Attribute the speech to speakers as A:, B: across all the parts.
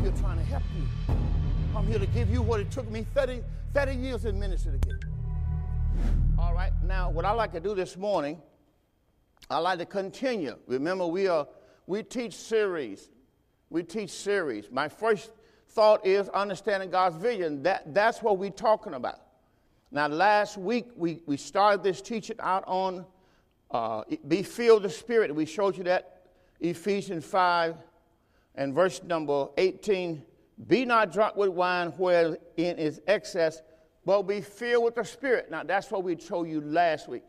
A: here trying to help you. I'm here to give you what it took me 30, 30 years in ministry to get. All right, now what I like to do this morning, I like to continue. Remember, we are we teach series. We teach series. My first thought is understanding God's vision. That, that's what we're talking about. Now, last week we, we started this teaching out on uh, be filled with the Spirit. We showed you that Ephesians 5 and verse number 18 Be not drunk with wine wherein is excess, but be filled with the Spirit. Now, that's what we told you last week.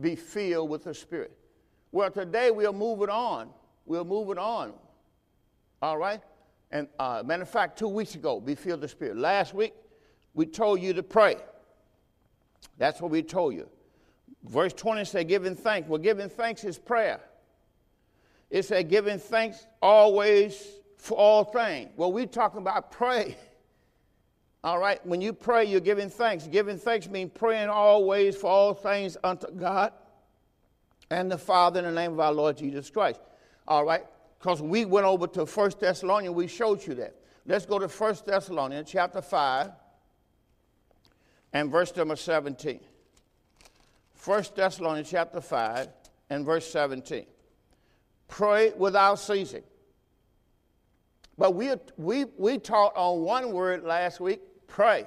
A: Be filled with the Spirit. Well, today we are moving on. We're moving on. All right? And uh, matter of fact, two weeks ago, be filled with the Spirit. Last week, we told you to pray. That's what we told you. Verse 20 said, giving thanks. Well, giving thanks is prayer. It said, giving thanks always for all things. Well, we're talking about pray. All right, when you pray, you're giving thanks. Giving thanks means praying always for all things unto God and the Father in the name of our Lord Jesus Christ. All right, because we went over to First Thessalonians, we showed you that. Let's go to First Thessalonians chapter 5 and verse number 17. First Thessalonians chapter 5 and verse 17. Pray without ceasing. But we, we, we taught on one word last week pray.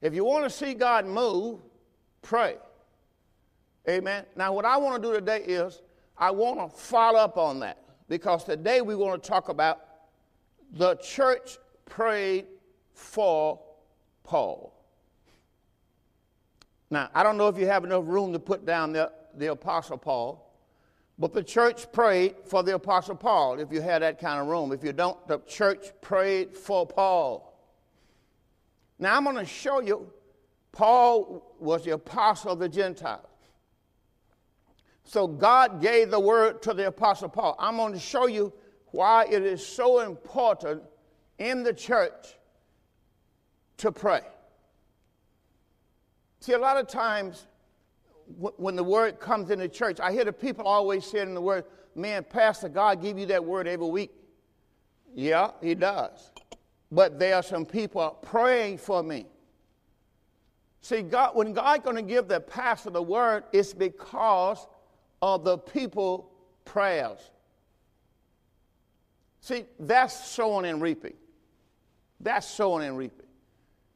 A: If you want to see God move, pray. Amen. Now, what I want to do today is I want to follow up on that because today we want to talk about the church prayed for Paul. Now, I don't know if you have enough room to put down the, the Apostle Paul, but the church prayed for the Apostle Paul if you had that kind of room. If you don't, the church prayed for Paul. Now, I'm going to show you Paul was the apostle of the Gentiles. So God gave the word to the Apostle Paul. I'm going to show you why it is so important in the church to pray. See, a lot of times when the word comes in the church, I hear the people always saying the word, man, Pastor, God give you that word every week. Yeah, he does. But there are some people praying for me. See, God, when God going to give the pastor the word, it's because of the people prayers. See, that's sowing and reaping. That's sowing and reaping.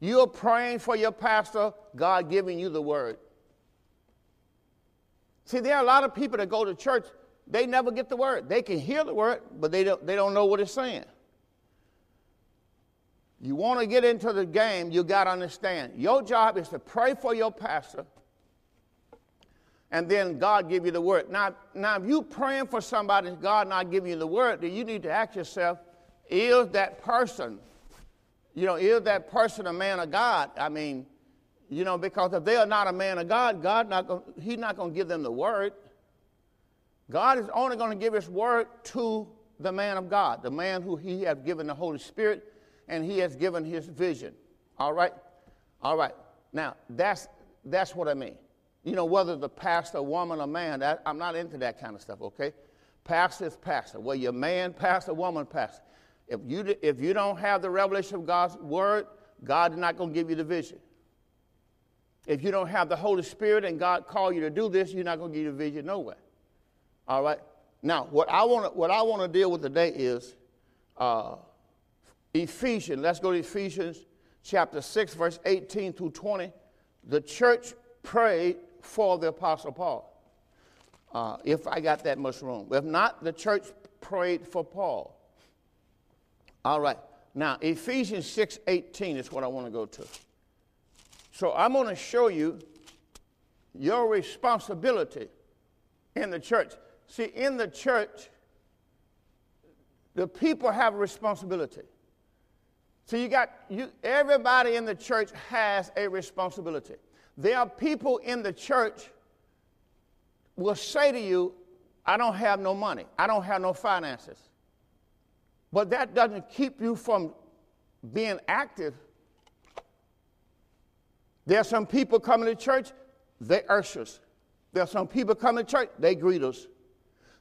A: You're praying for your pastor, God giving you the word. See, there are a lot of people that go to church, they never get the word. They can hear the word, but they don't, they don't know what it's saying. You want to get into the game, you got to understand. Your job is to pray for your pastor and then God give you the word. Now, now if you praying for somebody God not giving you the word, then you need to ask yourself, is that person, you know, is that person a man of God? I mean, you know, because if they are not a man of God, God not gonna, He's not going to give them the word. God is only going to give His word to the man of God, the man who He has given the Holy Spirit and He has given His vision. All right, all right. Now that's that's what I mean you know, whether the pastor, woman, or man, that, I'm not into that kind of stuff, okay? Pastor is pastor. Whether you're man, pastor, woman, pastor. If you, if you don't have the revelation of God's word, God is not going to give you the vision. If you don't have the Holy Spirit and God called you to do this, you're not going to get the vision nowhere. All right? Now, what I want to, what I want to deal with today is uh, Ephesians. Let's go to Ephesians chapter 6, verse 18 through 20. The church prayed for the Apostle Paul, uh, if I got that much room. If not, the church prayed for Paul. All right. Now, Ephesians 6 18 is what I want to go to. So I'm going to show you your responsibility in the church. See, in the church, the people have a responsibility. So you got you everybody in the church has a responsibility. There are people in the church will say to you, I don't have no money. I don't have no finances. But that doesn't keep you from being active. There are some people coming to church, they ushers. There are some people coming to church, they greet us.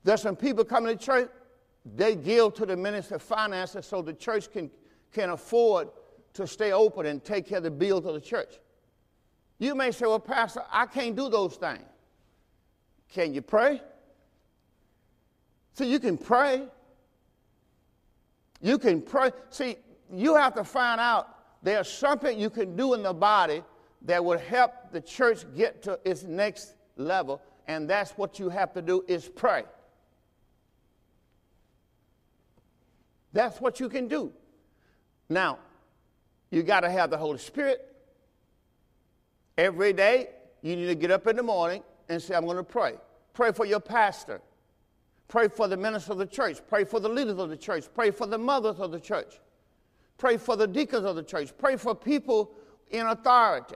A: There are some people coming to church, they give to the ministry finances so the church can, can afford to stay open and take care of the bills of the church. You may say, Well, Pastor, I can't do those things. Can you pray? See, you can pray. You can pray. See, you have to find out there's something you can do in the body that will help the church get to its next level, and that's what you have to do is pray. That's what you can do. Now, you got to have the Holy Spirit. Every day, you need to get up in the morning and say, I'm going to pray. Pray for your pastor. Pray for the ministers of the church. Pray for the leaders of the church. Pray for the mothers of the church. Pray for the deacons of the church. Pray for people in authority.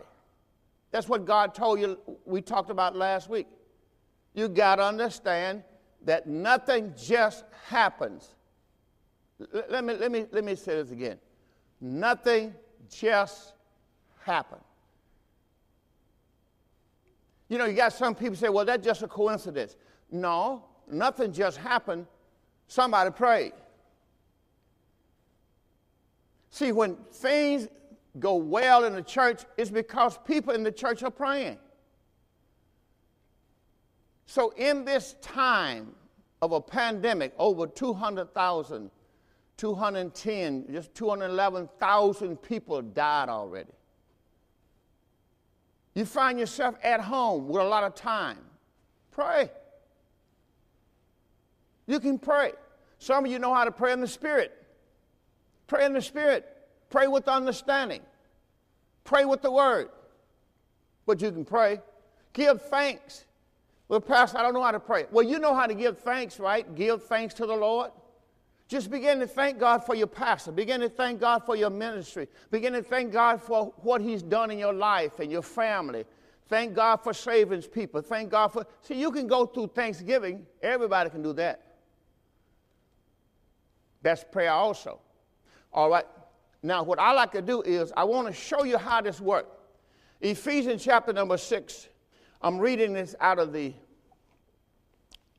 A: That's what God told you, we talked about last week. You got to understand that nothing just happens. Let me, let, me, let me say this again. Nothing just happened. You know, you got some people say, well, that's just a coincidence. No, nothing just happened. Somebody prayed. See, when things go well in the church, is because people in the church are praying. So, in this time of a pandemic, over 200,000, 210, just 211,000 people died already. You find yourself at home with a lot of time. Pray. You can pray. Some of you know how to pray in the Spirit. Pray in the Spirit. Pray with understanding. Pray with the Word. But you can pray. Give thanks. Well, Pastor, I don't know how to pray. Well, you know how to give thanks, right? Give thanks to the Lord. Just begin to thank God for your pastor. Begin to thank God for your ministry. Begin to thank God for what He's done in your life and your family. Thank God for saving people. Thank God for. See, you can go through Thanksgiving. Everybody can do that. That's prayer also. All right. Now, what I like to do is I want to show you how this works. Ephesians chapter number six. I'm reading this out of the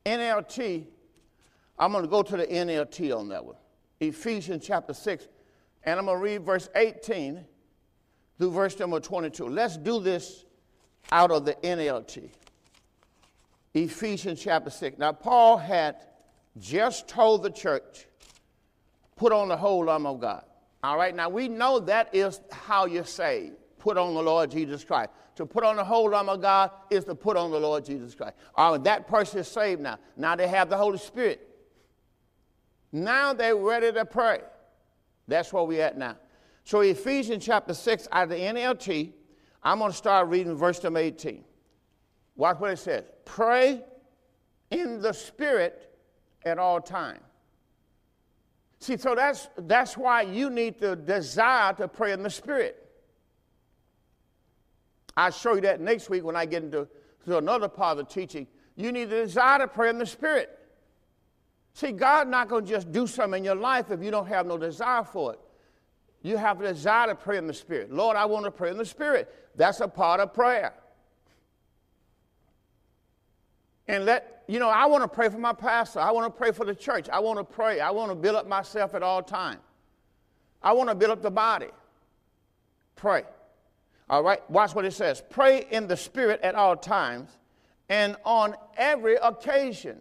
A: NLT. I'm going to go to the NLT on that one. Ephesians chapter 6, and I'm going to read verse 18 through verse number 22. Let's do this out of the NLT. Ephesians chapter 6. Now, Paul had just told the church, put on the whole armor of God. All right, now we know that is how you're saved. Put on the Lord Jesus Christ. To put on the whole armor of God is to put on the Lord Jesus Christ. All right, that person is saved now. Now they have the Holy Spirit. Now they're ready to pray. That's where we're at now. So Ephesians chapter 6 out of the NLT, I'm going to start reading verse number 18. Watch what it says. Pray in the Spirit at all times. See, so that's, that's why you need to desire to pray in the Spirit. I'll show you that next week when I get into to another part of the teaching. You need to desire to pray in the Spirit. See, God's not going to just do something in your life if you don't have no desire for it. You have a desire to pray in the Spirit. Lord, I want to pray in the Spirit. That's a part of prayer. And let you know, I want to pray for my pastor. I want to pray for the church. I want to pray. I want to build up myself at all times. I want to build up the body. Pray. All right, watch what it says. Pray in the Spirit at all times and on every occasion.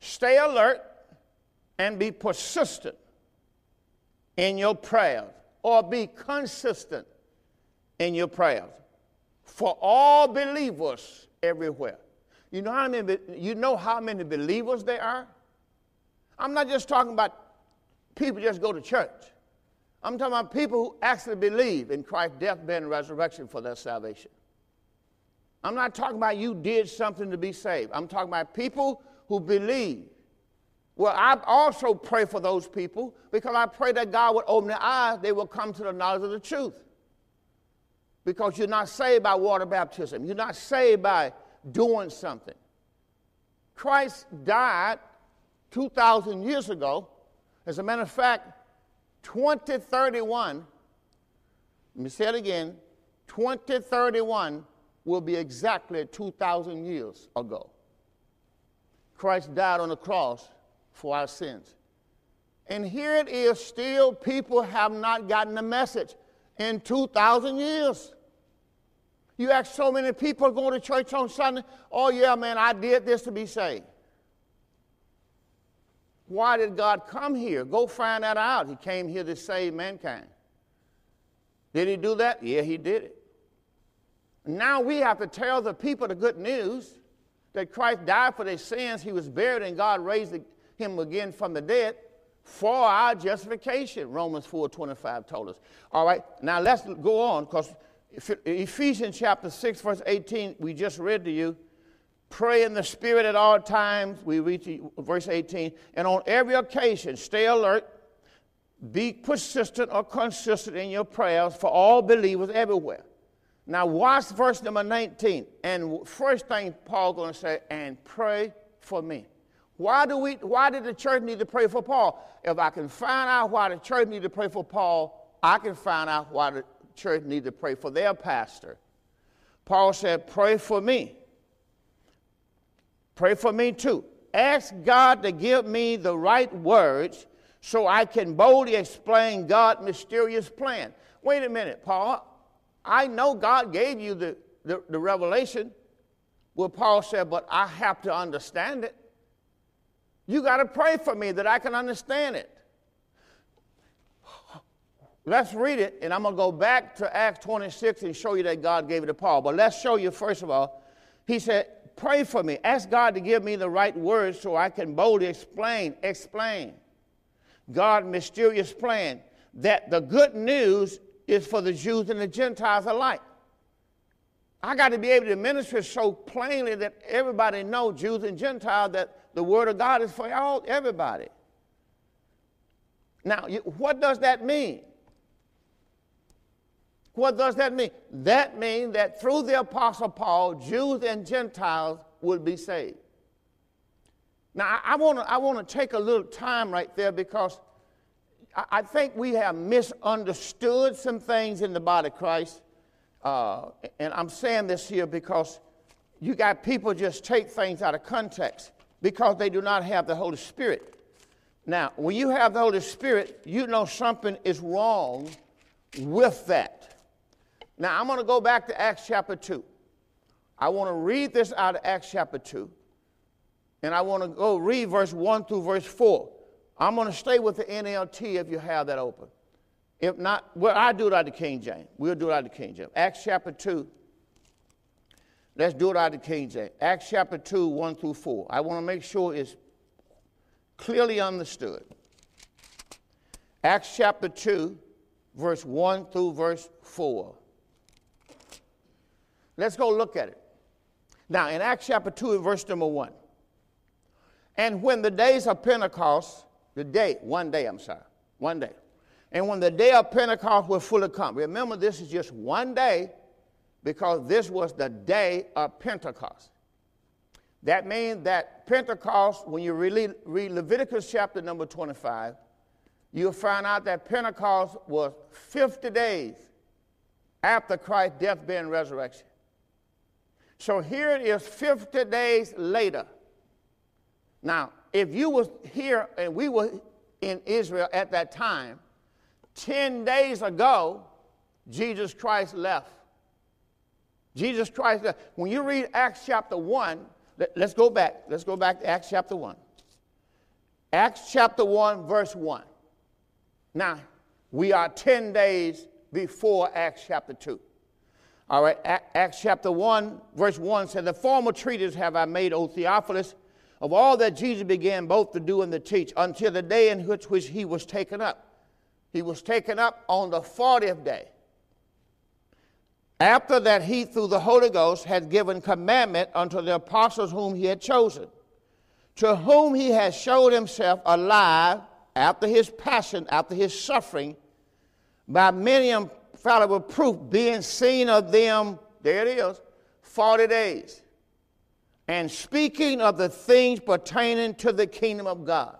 A: Stay alert and be persistent in your prayers or be consistent in your prayers for all believers everywhere. You know how many, you know how many believers there are? I'm not just talking about people just go to church. I'm talking about people who actually believe in Christ's death, burial, and resurrection for their salvation. I'm not talking about you did something to be saved. I'm talking about people who believe. Well, I also pray for those people because I pray that God would open their eyes, they will come to the knowledge of the truth. Because you're not saved by water baptism. You're not saved by doing something. Christ died 2,000 years ago. As a matter of fact, 2031, let me say it again 2031 will be exactly 2,000 years ago. Christ died on the cross for our sins. And here it is, still people have not gotten the message in 2,000 years. You ask so many people going to church on Sunday, oh, yeah, man, I did this to be saved. Why did God come here? Go find that out. He came here to save mankind. Did he do that? Yeah, he did it. Now we have to tell the people the good news that Christ died for their sins, he was buried, and God raised him again from the dead for our justification. Romans 4:25 told us. All right, now let's go on because Ephesians chapter 6, verse 18, we just read to you. Pray in the Spirit at all times. We read verse 18. And on every occasion, stay alert. Be persistent or consistent in your prayers for all believers everywhere. Now, watch verse number 19. And first thing Paul going to say, and pray for me. Why, do we, why did the church need to pray for Paul? If I can find out why the church need to pray for Paul, I can find out why the church need to pray for their pastor. Paul said, Pray for me. Pray for me too. Ask God to give me the right words so I can boldly explain God's mysterious plan. Wait a minute, Paul. I know God gave you the, the, the revelation. Well, Paul said, but I have to understand it. You got to pray for me that I can understand it. Let's read it, and I'm going to go back to Acts 26 and show you that God gave it to Paul. But let's show you, first of all, he said, Pray for me. Ask God to give me the right words so I can boldly explain, explain God's mysterious plan that the good news is for the Jews and the Gentiles alike. I got to be able to minister so plainly that everybody know, Jews and Gentiles, that the word of God is for all, everybody. Now, what does that mean? What does that mean? That means that through the Apostle Paul, Jews and Gentiles would be saved. Now, I want to I wanna take a little time right there because I, I think we have misunderstood some things in the body of Christ. Uh, and I'm saying this here because you got people just take things out of context because they do not have the Holy Spirit. Now, when you have the Holy Spirit, you know something is wrong with that. Now, I'm going to go back to Acts chapter 2. I want to read this out of Acts chapter 2. And I want to go read verse 1 through verse 4. I'm going to stay with the NLT if you have that open. If not, well, I do it out of King James. We'll do it out of King James. Acts chapter 2. Let's do it out of King James. Acts chapter 2, 1 through 4. I want to make sure it's clearly understood. Acts chapter 2, verse 1 through verse 4. Let's go look at it. Now, in Acts chapter 2 and verse number 1. And when the days of Pentecost, the day, one day, I'm sorry, one day. And when the day of Pentecost was fully come, remember this is just one day because this was the day of Pentecost. That means that Pentecost, when you read Leviticus chapter number 25, you'll find out that Pentecost was 50 days after Christ's death, burial, and resurrection. So here it is 50 days later. Now, if you was here and we were in Israel at that time, 10 days ago, Jesus Christ left. Jesus Christ left. When you read Acts chapter 1, let, us go back. Let's go back to Acts chapter 1. Acts chapter 1, verse 1. Now, we are 10 days before Acts chapter 2. All right, Acts chapter 1, verse 1 said, The former treatise have I made, O Theophilus, of all that Jesus began both to do and to teach, until the day in which, which he was taken up. He was taken up on the 40th day. After that, he, through the Holy Ghost, had given commandment unto the apostles whom he had chosen, to whom he has showed himself alive after his passion, after his suffering, by many infallible proof being seen of them, there it is, 40 days, and speaking of the things pertaining to the kingdom of God.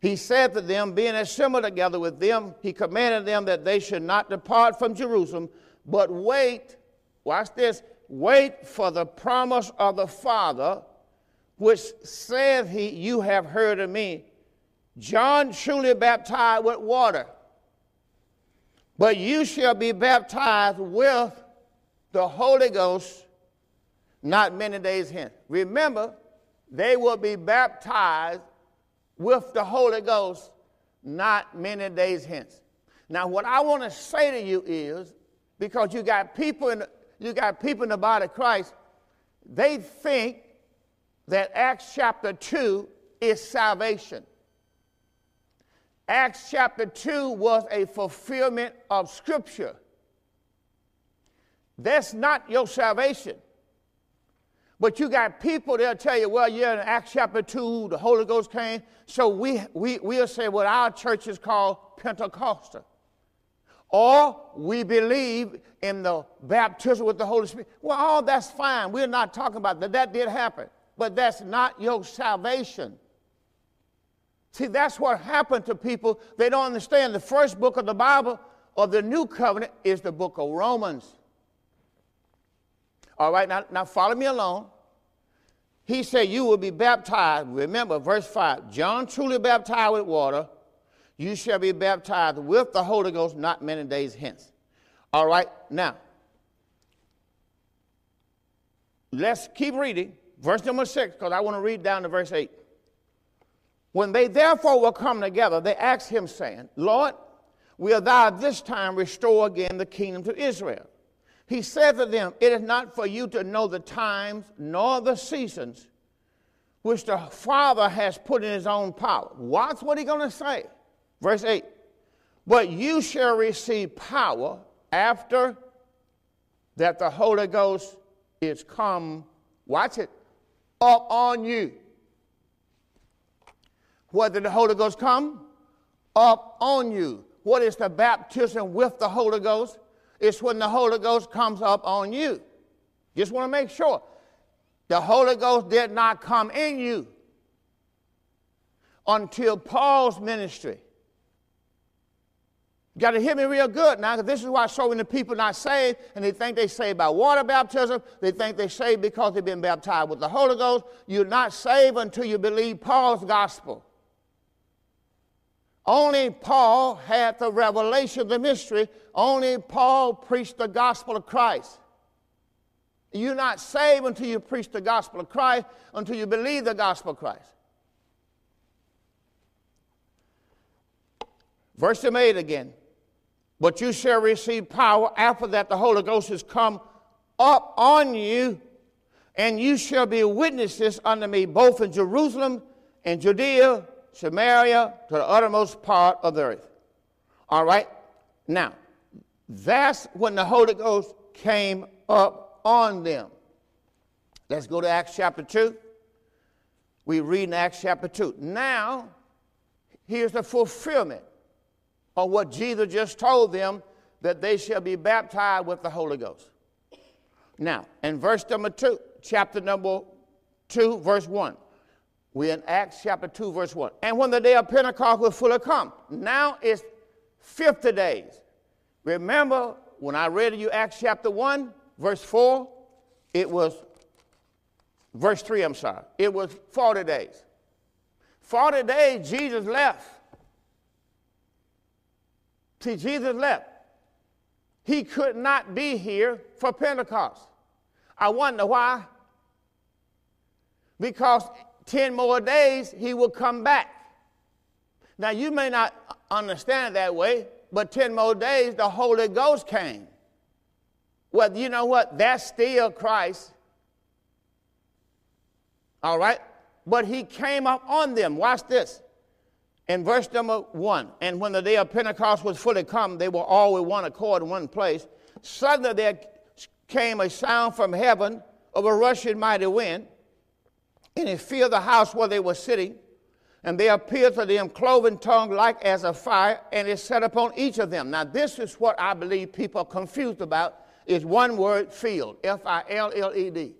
A: He said to them, being assembled together with them, he commanded them that they should not depart from Jerusalem, but wait, watch this, wait for the promise of the Father, which saith he, You have heard of me. John truly baptized with water, but you shall be baptized with the Holy Ghost not many days hence. Remember, they will be baptized with the Holy Ghost not many days hence. Now, what I want to say to you is because you got people in you got people in the body of Christ, they think that Acts chapter 2 is salvation. Acts chapter 2 was a fulfillment of Scripture. That's not your salvation. But you got people, they'll tell you, well, yeah, in Acts chapter 2, the Holy Ghost came. So we, we, we'll say what our church is called Pentecostal. Or we believe in the baptism with the Holy Spirit. Well, all that's fine. We're not talking about that. That did happen. But that's not your salvation. See, that's what happened to people. They don't understand. The first book of the Bible of the New Covenant is the book of Romans. All right, now, now follow me along. He said, You will be baptized. Remember, verse 5 John truly baptized with water. You shall be baptized with the Holy Ghost not many days hence. All right, now, let's keep reading. Verse number 6, because I want to read down to verse 8. When they therefore were come together, they asked him, saying, Lord, will thou this time restore again the kingdom to Israel? He said to them, It is not for you to know the times nor the seasons which the Father has put in his own power. Watch what he's going to say. Verse 8 But you shall receive power after that the Holy Ghost is come, watch it, up on you. What did the Holy Ghost come? Up on you. What is the baptism with the Holy Ghost? It's when the Holy Ghost comes up on you. Just want to make sure. The Holy Ghost did not come in you until Paul's ministry. You got to hear me real good now, because this is why so many people not saved, and they think they saved by water baptism. They think they saved because they've been baptized with the Holy Ghost. You're not saved until you believe Paul's gospel. Only Paul had the revelation of the mystery. Only Paul preached the gospel of Christ. You're not saved until you preach the gospel of Christ, until you believe the gospel of Christ. Verse 8 again. But you shall receive power after that the Holy Ghost has come up on you, and you shall be witnesses unto me both in Jerusalem and Judea Samaria to the uttermost part of the earth. All right? Now, that's when the Holy Ghost came up on them. Let's go to Acts chapter 2. We read in Acts chapter 2. Now, here's the fulfillment of what Jesus just told them that they shall be baptized with the Holy Ghost. Now, in verse number 2, chapter number 2, verse 1. We're in Acts chapter 2, verse 1. And when the day of Pentecost was fully come, now it's 50 days. Remember when I read to you Acts chapter 1, verse 4, it was, verse 3, I'm sorry, it was 40 days. 40 days Jesus left. See, Jesus left. He could not be here for Pentecost. I wonder why. Because 10 more days, he will come back. Now, you may not understand that way, but 10 more days, the Holy Ghost came. Well, you know what? That's still Christ. All right? But he came up on them. Watch this. In verse number one, and when the day of Pentecost was fully come, they were all with one accord in one place. Suddenly there came a sound from heaven of a rushing mighty wind and he filled the house where they were sitting. And there appeared to them cloven tongue like as a fire, and it set upon each of them. Now, this is what I believe people are confused about, is one word, filled, F-I-L-L-E-D.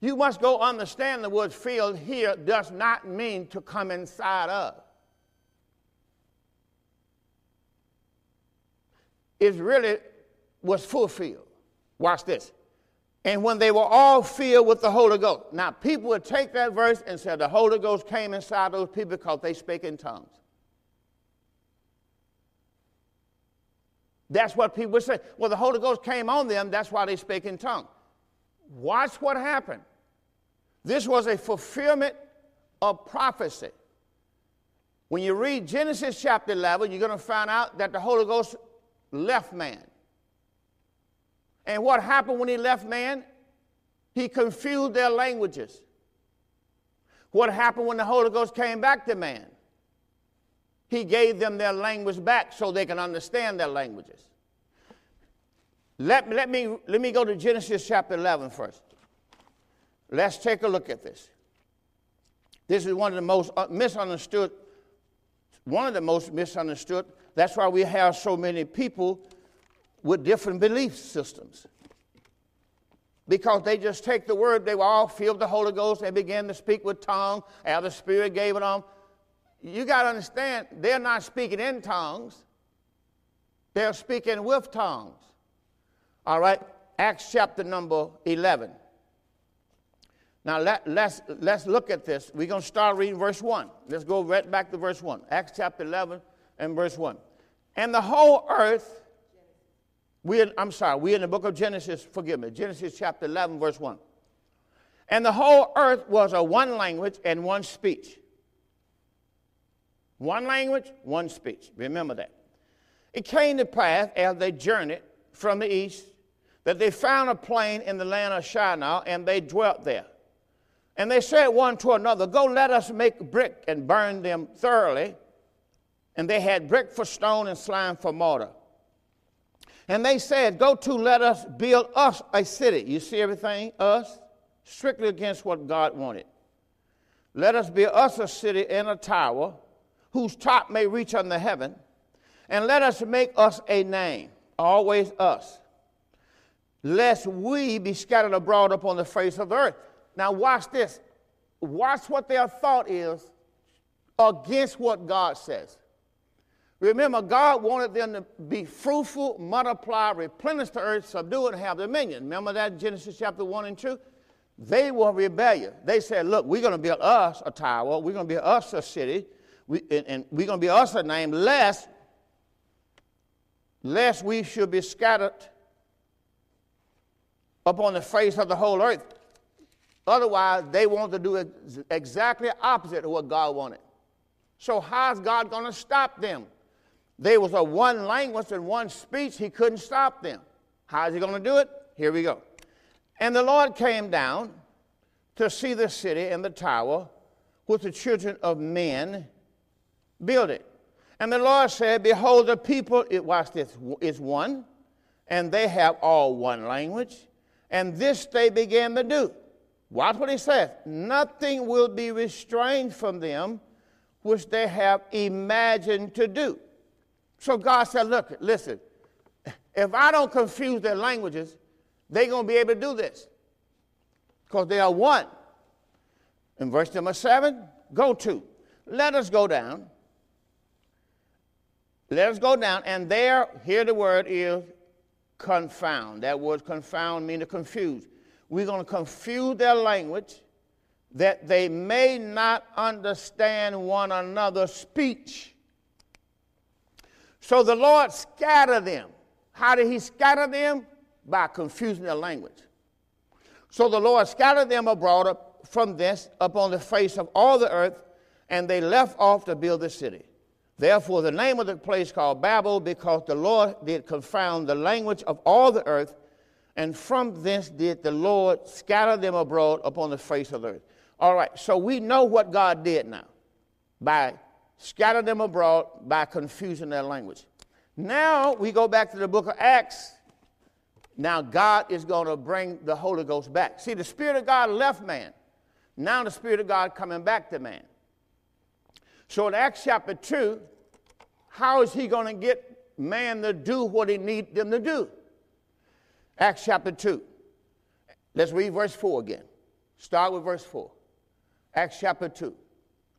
A: You must go understand the word filled here does not mean to come inside of. It really was fulfilled. Watch this. And when they were all filled with the Holy Ghost. Now, people would take that verse and say the Holy Ghost came inside those people because they spake in tongues. That's what people would say. Well, the Holy Ghost came on them, that's why they spake in tongues. Watch what happened. This was a fulfillment of prophecy. When you read Genesis chapter 11, you're going to find out that the Holy Ghost left man. And what happened when he left man? He confused their languages. What happened when the Holy Ghost came back to man? He gave them their language back so they can understand their languages. Let, let, me, let me go to Genesis chapter 11 first. Let's take a look at this. This is one of the most uh, misunderstood, one of the most misunderstood. That's why we have so many people with different belief systems. Because they just take the word, they were all filled with the Holy Ghost, they began to speak with tongues, how the Spirit gave it them. You got to understand, they're not speaking in tongues, they're speaking with tongues. All right, Acts chapter number 11. Now let, let's, let's look at this. We're going to start reading verse 1. Let's go right back to verse 1. Acts chapter 11 and verse 1. And the whole earth, we in, I'm sorry, we're in the book of Genesis, forgive me, Genesis chapter 11, verse 1. And the whole earth was a one language and one speech. One language, one speech. Remember that. It came to pass as they journeyed from the east that they found a plain in the land of Shinar and they dwelt there. And they said one to another, Go, let us make brick and burn them thoroughly. And they had brick for stone and slime for mortar. And they said, Go to, let us build us a city. You see everything? Us? Strictly against what God wanted. Let us build us a city and a tower whose top may reach unto heaven. And let us make us a name, always us, lest we be scattered abroad upon the face of the earth. Now, watch this. Watch what their thought is against what God says. Remember, God wanted them to be fruitful, multiply, replenish the earth, subdue it, and have dominion. Remember that Genesis chapter 1 and 2? They were rebellious. They said, Look, we're going to build us a tower, we're going to build us a city, we, and, and, we're going to be us a name, lest, lest we should be scattered upon the face of the whole earth. Otherwise, they want to do exactly opposite of what God wanted. So how's God going to stop them? There was a one language and one speech. He couldn't stop them. How's he going to do it? Here we go. And the Lord came down to see the city and the tower which the children of men build it. And the Lord said, Behold, the people, it, watch this, is one, and they have all one language. And this they began to do. Watch what he says. Nothing will be restrained from them which they have imagined to do. So God said, Look, listen, if I don't confuse their languages, they're going to be able to do this because they are one. In verse number seven, go to. Let us go down. Let us go down, and there, here the word is confound. That word confound means to confuse. We're going to confuse their language that they may not understand one another's speech. So the Lord scattered them. How did He scatter them? By confusing their language. So the Lord scattered them abroad from this upon the face of all the earth, and they left off to build the city. Therefore, the name of the place called Babel, because the Lord did confound the language of all the earth, and from thence did the Lord scatter them abroad upon the face of the earth. All right, so we know what God did now by scattering them abroad by confusing their language. Now we go back to the book of Acts. Now God is going to bring the Holy Ghost back. See, the Spirit of God left man. Now the Spirit of God coming back to man. So in Acts chapter 2, how is he going to get man to do what he needs them to do? Acts chapter 2. Let's read verse 4 again. Start with verse 4. Acts chapter 2.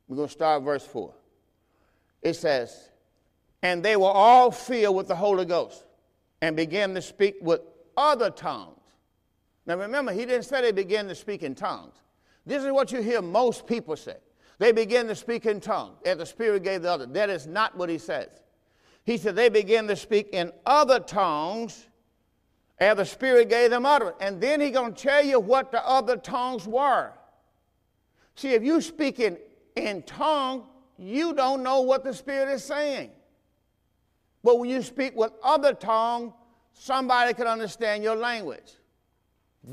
A: We're going to start verse 4. It says, And they were all filled with the Holy Ghost and began to speak with other tongues Now remember, he didn't say they began to speak in tongues. This is what you hear most people say. They began to speak in tongues as the Spirit gave the other. That is not what he says. He said they began to speak in other tongues as the Spirit gave them utterance. And then he's going to tell you what the other tongues were. See, if you speak in, in tongue, you don't know what the Spirit is saying. But when you speak with other tongue, somebody can understand your language.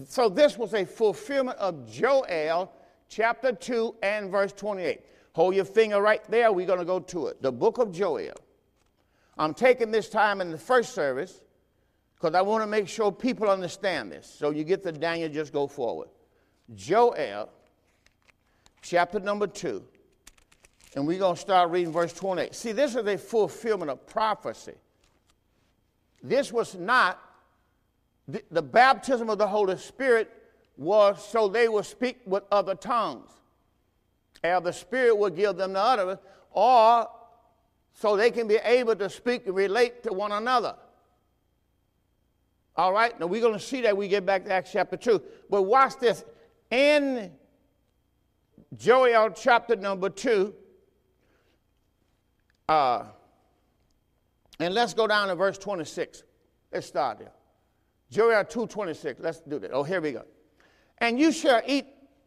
A: So this was a fulfillment of Joel chapter 2 and verse 28. Hold your finger right there. We're going to go to it. The book of Joel. I'm taking this time in the first service because I want to make sure people understand this. So you get the Daniel, just go forward. Joel, chapter number 2, and we're going to start reading verse 28. See, this is a fulfillment of prophecy. This was not, the, the baptism of the Holy Spirit was so they would speak with other tongues. And the Spirit would give them the utterance, or so they can be able to speak and relate to one another. All right, now we're going to see that we get back to Acts chapter 2. But watch this. In Joel chapter number 2, uh, and let's go down to verse 26. Let's start there. Joel 2.26. Let's do that. Oh, here we go. And you shall eat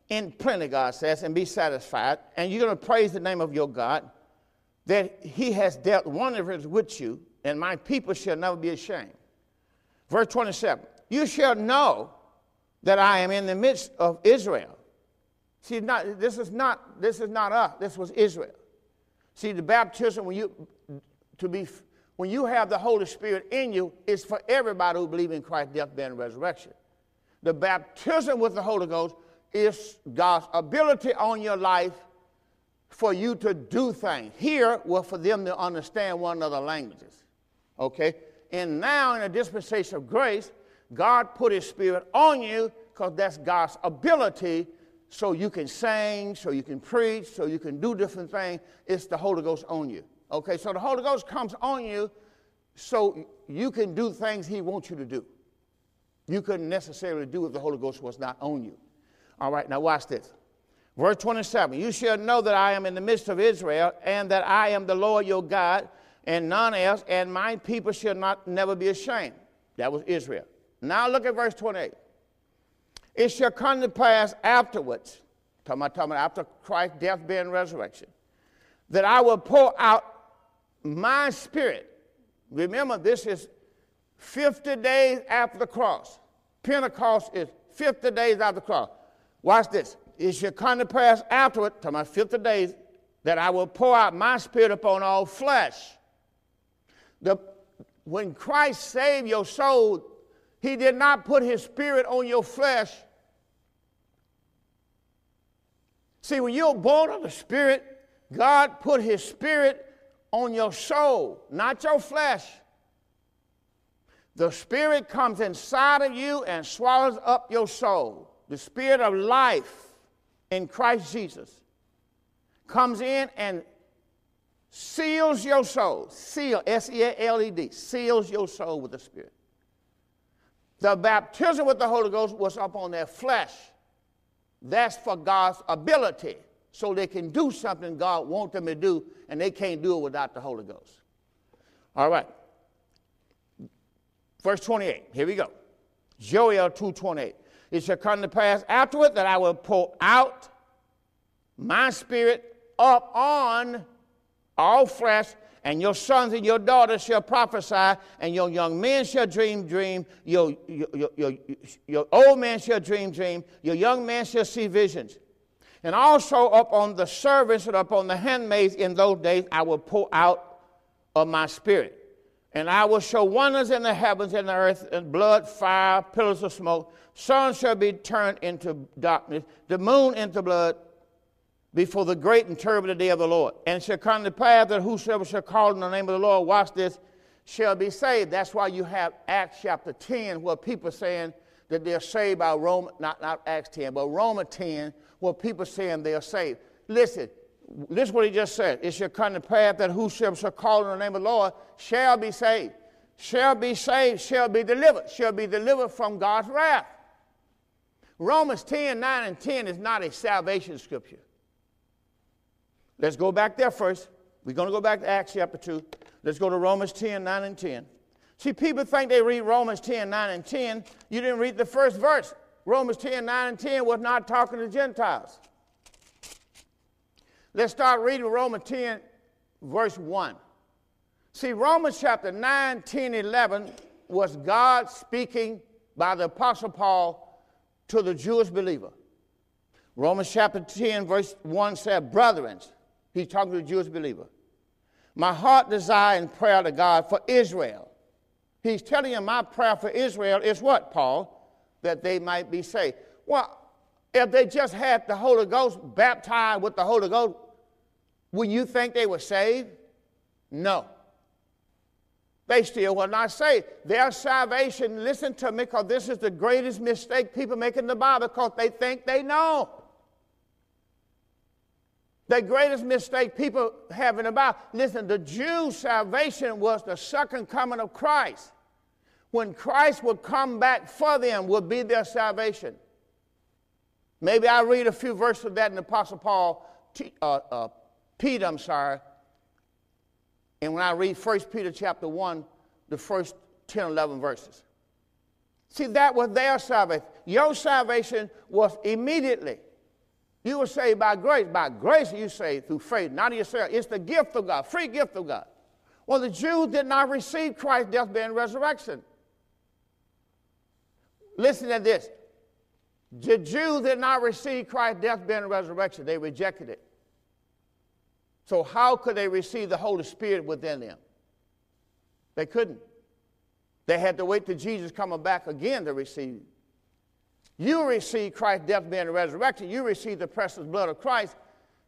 A: in plenty, God says, and be satisfied. And you're going to praise the name of your God that he has dealt wonders with you, and my people shall never be ashamed. Verse 27 You shall know that I am in the midst of Israel. See, not, this is not this is not us. This was Israel. See, the baptism when you to be when you have the Holy Spirit in you is for everybody who believes in Christ's death, burial, and resurrection. The baptism with the Holy Ghost is God's ability on your life for you to do things. Here was for them to understand one another languages. Okay? And now in the dispensation of grace, God put his spirit on you because that's God's ability so you can sing, so you can preach, so you can do different things. It's the Holy Ghost on you. Okay, so the Holy Ghost comes on you so you can do things he wants you to do. You couldn't necessarily do if the Holy Ghost was not on you. All right, now watch this. Verse 27 You shall know that I am in the midst of Israel, and that I am the Lord your God, and none else, and my people shall not never be ashamed. That was Israel. Now look at verse 28. It shall come to pass afterwards, talking about, talking about after Christ's death, burial, and resurrection, that I will pour out my spirit. Remember, this is 50 days after the cross. Pentecost is 50 days after the cross. Watch this it shall come to pass afterward, to my 50 days, that I will pour out my spirit upon all flesh. The, when Christ saved your soul, he did not put his spirit on your flesh. See, when you're born of the spirit, God put his spirit on your soul, not your flesh. The spirit comes inside of you and swallows up your soul. The spirit of life in Christ Jesus comes in and seals your soul. Seal, S E A L E D, seals your soul with the Spirit. The baptism with the Holy Ghost was upon their flesh. That's for God's ability, so they can do something God wants them to do, and they can't do it without the Holy Ghost. All right. Verse 28, here we go. Joel 2.28. It shall come to pass afterward that I will pour out my spirit up on all flesh, and your sons and your daughters shall prophesy, and your young men shall dream dream, your, your, your, your, old man shall dream dream, your young man shall see visions. And also upon the servants and upon the handmaids in those days I will pour out of my spirit. And I will show wonders in the heavens and the earth, and blood, fire, pillars of smoke. Sun shall be turned into darkness, the moon into blood, before the great and terrible day of the Lord. And shall come to pass that whosoever shall call in the name of the Lord, watch this, shall be saved. That's why you have Acts chapter 10, where people saying that they're saved by Roman, not, not Acts 10, but Romans 10, where people saying they are saved. Listen, this is what he just said. It shall come to pass that whosoever shall call in the name of the Lord shall be saved. Shall be saved, shall be delivered, shall be delivered from God's wrath. Romans 10, 9, and 10 is not a salvation scripture. Let's go back there first. We're going to go back to Acts chapter 2. Let's go to Romans 10, 9, and 10. See, people think they read Romans 10, 9, and 10. You didn't read the first verse. Romans 10, 9, and 10 was not talking to Gentiles. Let's start reading Romans 10, verse 1. See, Romans chapter 9, 10, 11 was God speaking by the Apostle Paul to the Jewish believer. Romans chapter 10, verse 1 said, Brethren, he's talking to a Jewish believer. My heart desire and prayer to God for Israel. He's telling him my prayer for Israel is what, Paul? That they might be saved. Well, if they just had the Holy Ghost baptized with the Holy Ghost, would you think they were saved? No. They still were not saved. Their salvation, listen to me, because this is the greatest mistake people make in the Bible because they think they know. The greatest mistake people have in the Bible, listen, the Jews' salvation was the second coming of Christ. When Christ would come back for them, would be their salvation. Maybe I'll read a few verses of that in Apostle Paul, uh, uh, Peter, I'm sorry, and when I read 1 Peter chapter 1, the first 10, 11 verses. See, that was their salvation. Your salvation was immediately. You were saved by grace. By grace, you saved through faith, not of yourself. It's the gift of God, free gift of God. Well, the Jews did not receive Christ's death, burial, and resurrection. Listen to this. The Jews did not receive Christ's death, burial, and resurrection. They rejected it. So, how could they receive the Holy Spirit within them? They couldn't. They had to wait till Jesus coming back again to receive. You receive Christ's death, and resurrection. You receive the precious blood of Christ,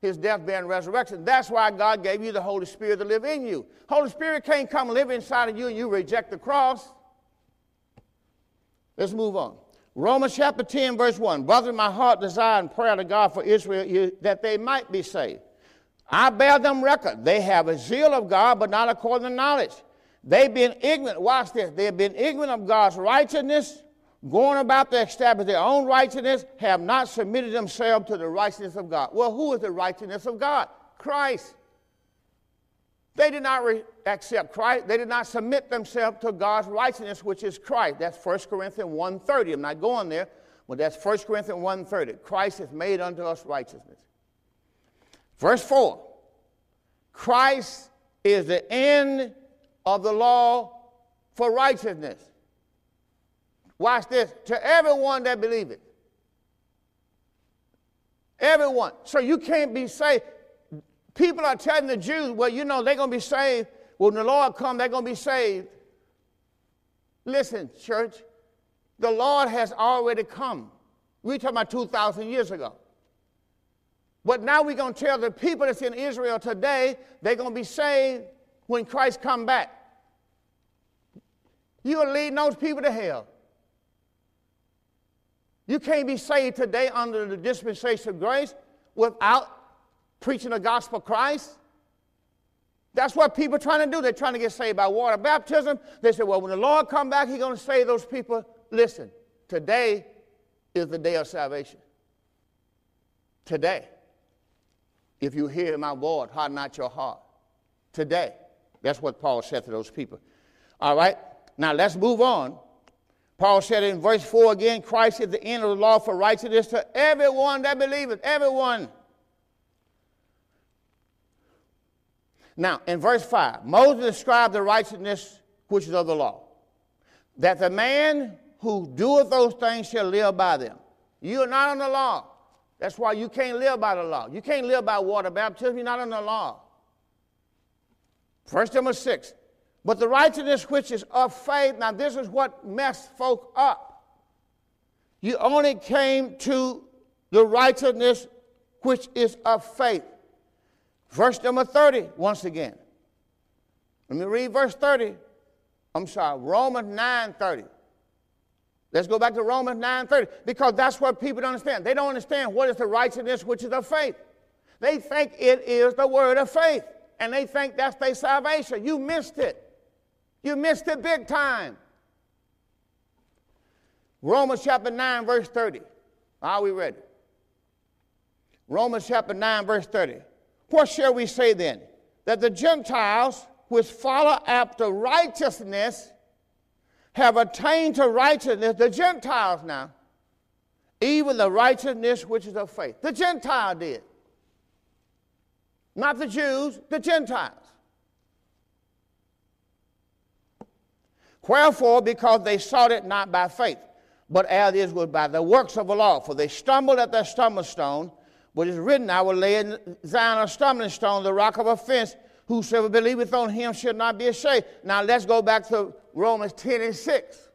A: his death, and resurrection. That's why God gave you the Holy Spirit to live in you. Holy Spirit can't come live inside of you and you reject the cross. Let's move on. Romans chapter 10, verse 1. Brother, my heart desire and prayer to God for Israel that they might be saved. I bear them record. They have a zeal of God, but not according to knowledge. They've been ignorant. Watch this. They've been ignorant of God's righteousness, going about to establish their own righteousness, have not submitted themselves to the righteousness of God. Well, who is the righteousness of God? Christ. They did not re- accept Christ. They did not submit themselves to God's righteousness, which is Christ. That's 1 Corinthians 1.30. I'm not going there, but that's 1 Corinthians 1.30. Christ has made unto us righteousness. Verse 4 Christ is the end of the law for righteousness. Watch this. To everyone that believeth. Everyone. So you can't be saved. People are telling the Jews, well, you know, they're going to be saved. When the Lord come, they're going to be saved. Listen, church, the Lord has already come. We're talking about 2,000 years ago. But now we're going to tell the people that's in Israel today, they're going to be saved when Christ come back. You're leading those people to hell. You can't be saved today under the dispensation of grace without preaching the gospel of Christ. That's what people are trying to do. They're trying to get saved by water baptism. They say, well, when the Lord come back, he's going to save those people. Listen, today is the day of salvation. Today if you hear my word, harden not your heart. Today. That's what Paul said to those people. All right? Now let's move on. Paul said in verse 4 again Christ is the end of the law for righteousness to everyone that believeth. Everyone. Now, in verse 5, Moses described the righteousness which is of the law, that the man who doeth those things shall live by them. You are not on the law. That's why you can't live by the law. You can't live by water baptism. You're not under the law. First Timothy 6. But the righteousness which is of faith, now this is what messed folk up. You only came to the righteousness which is of faith. Verse number 30, once again. Let me read verse 30. I'm sorry, Romans 9 30. Let's go back to Romans 9:30 because that's what people don't understand. They don't understand what is the righteousness which is of faith. They think it is the word of faith, and they think that's their salvation. You missed it. You missed it big time. Romans chapter 9, verse 30. Are we ready? Romans chapter 9, verse 30. What shall we say then? That the Gentiles which follow after righteousness have attained to righteousness, the Gentiles now, even the righteousness which is of faith. The Gentile did. Not the Jews, the Gentiles. Wherefore, because they sought it not by faith, but as it was by the works of the law. For they stumbled at their stumbling stone, which is written, I will lay in Zion a stumbling stone, the rock of offense. Whosoever believeth on him should not be ashamed. Now let's go back to Romans 10 and 6.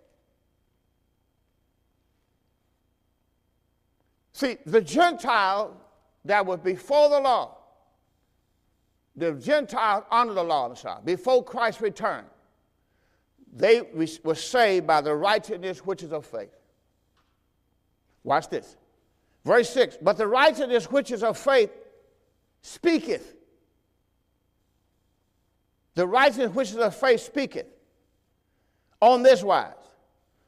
A: See, the Gentile that was before the law, the Gentiles under the law, before Christ returned, they were saved by the righteousness which is of faith. Watch this. Verse 6 But the righteousness which is of faith speaketh. The righteousness which is of faith speaketh on this wise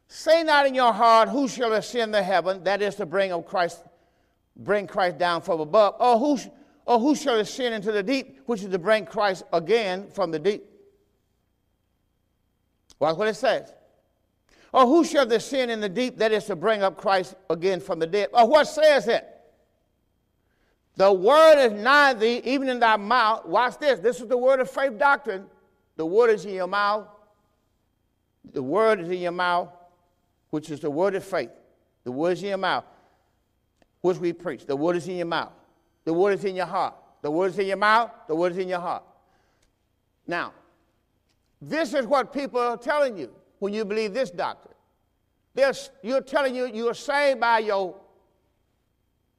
A: Say not in your heart, Who shall ascend the heaven? That is to bring of Christ, bring Christ down from above. Or who, or who shall ascend into the deep, which is to bring Christ again from the deep? Watch what it says. Or who shall descend in the deep? That is to bring up Christ again from the dead. Or what says it? The word is nigh thee, even in thy mouth. Watch this. This is the word of faith doctrine. The word is in your mouth. The word is in your mouth, which is the word of faith. The word is in your mouth, which we preach. The word is in your mouth. The word is in your heart. The word is in your mouth. The word is in your heart. Now, this is what people are telling you when you believe this doctrine. They're, you're telling you you're saved by your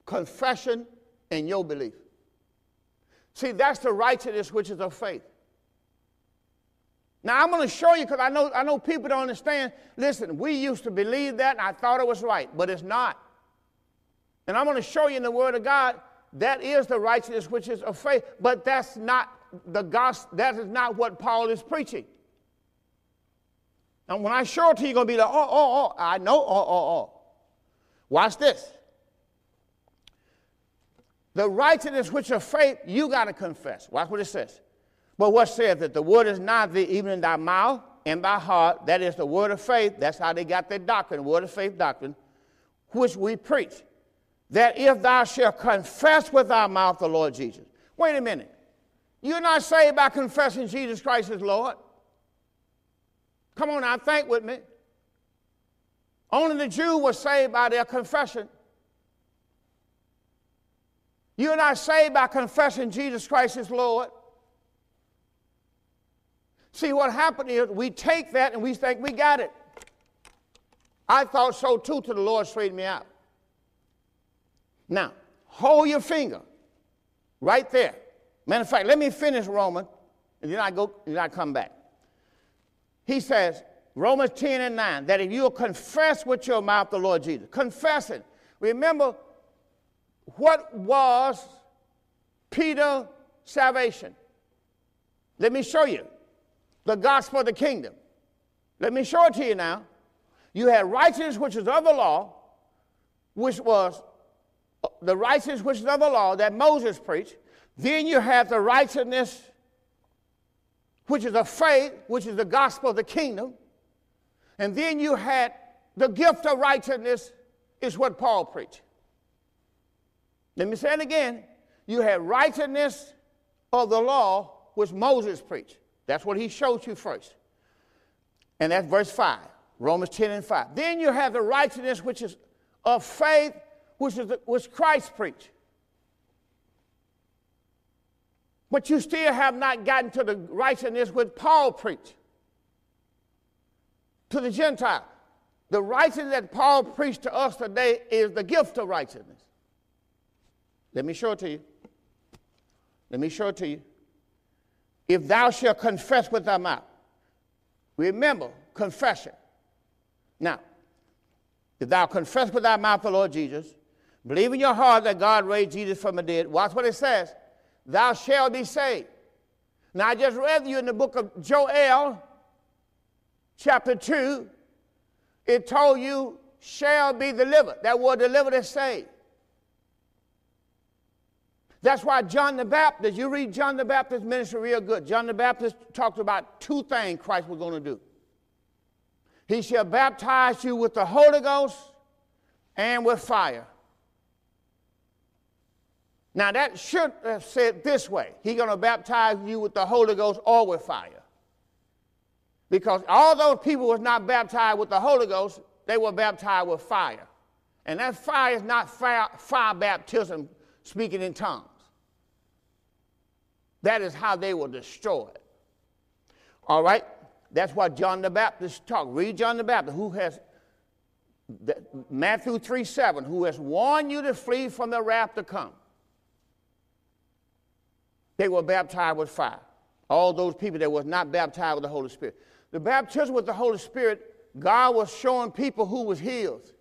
A: confession and your belief. See, that's the righteousness which is of faith. Now, I'm going to show you because I know, I know people don't understand. Listen, we used to believe that and I thought it was right, but it's not. And I'm going to show you in the Word of God that is the righteousness which is of faith, but that's not the gospel, that is not what Paul is preaching. And when I show it to you, you're going to be like, oh, oh, oh, I know, oh, oh, oh. Watch this. The righteousness which of faith, you got to confess. Watch what it says. But what says that the word is not thee, even in thy mouth and thy heart. That is the word of faith. That's how they got their doctrine, word of faith doctrine, which we preach. That if thou shalt confess with thy mouth the Lord Jesus. Wait a minute. You're not saved by confessing Jesus Christ as Lord. Come on now, think with me. Only the Jew was saved by their confession. You're not saved by confessing Jesus Christ as Lord. See, what happened is we take that and we think we got it. I thought so too till the Lord straightened me out. Now, hold your finger right there. Matter of fact, let me finish Romans, and then I go, and then I come back. He says, Romans 10 and 9, that if you'll confess with your mouth the Lord Jesus, confess it. Remember, what was Peter's salvation? Let me show you the gospel of the kingdom. Let me show it to you now. You had righteousness, which is of the law, which was uh, the righteousness which is of the law that Moses preached. Then you have the righteousness which is of faith, which is the gospel of the kingdom. And then you had the gift of righteousness, is what Paul preached. Let me say it again. You had righteousness of the law, which Moses preached. That's what he showed you first. And that's verse 5, Romans 10 and 5. Then you have the righteousness which is of faith, which is the, which Christ preached. But you still have not gotten to the righteousness which Paul preached to the Gentile. The righteousness that Paul preached to us today is the gift of righteousness. Let me show it to you. Let me show it to you if thou shalt confess with thy mouth. Remember, confession. Now, if thou confess with thy mouth the Lord Jesus, believe in your heart that God raised Jesus from the dead, watch what it says, thou shalt be saved. Now, I just read you in the book of Joel, chapter 2, it told you, shall be delivered. That word delivered is saved. That's why John the Baptist, you read John the Baptist ministry real good. John the Baptist talked about two things Christ was going to do. He shall baptize you with the Holy Ghost and with fire. Now that should have said this way. He's going to baptize you with the Holy Ghost or with fire. Because all those people was not baptized with the Holy Ghost, they were baptized with fire. And that fire is not fire, fire baptism speaking in tongues. That is how they were destroyed. All right? That's what John the Baptist talked. Read John the Baptist, who has, Matthew 3 7, who has warned you to flee from the wrath to come. They were baptized with fire. All those people that was not baptized with the Holy Spirit. The baptism with the Holy Spirit, God was showing people who was healed.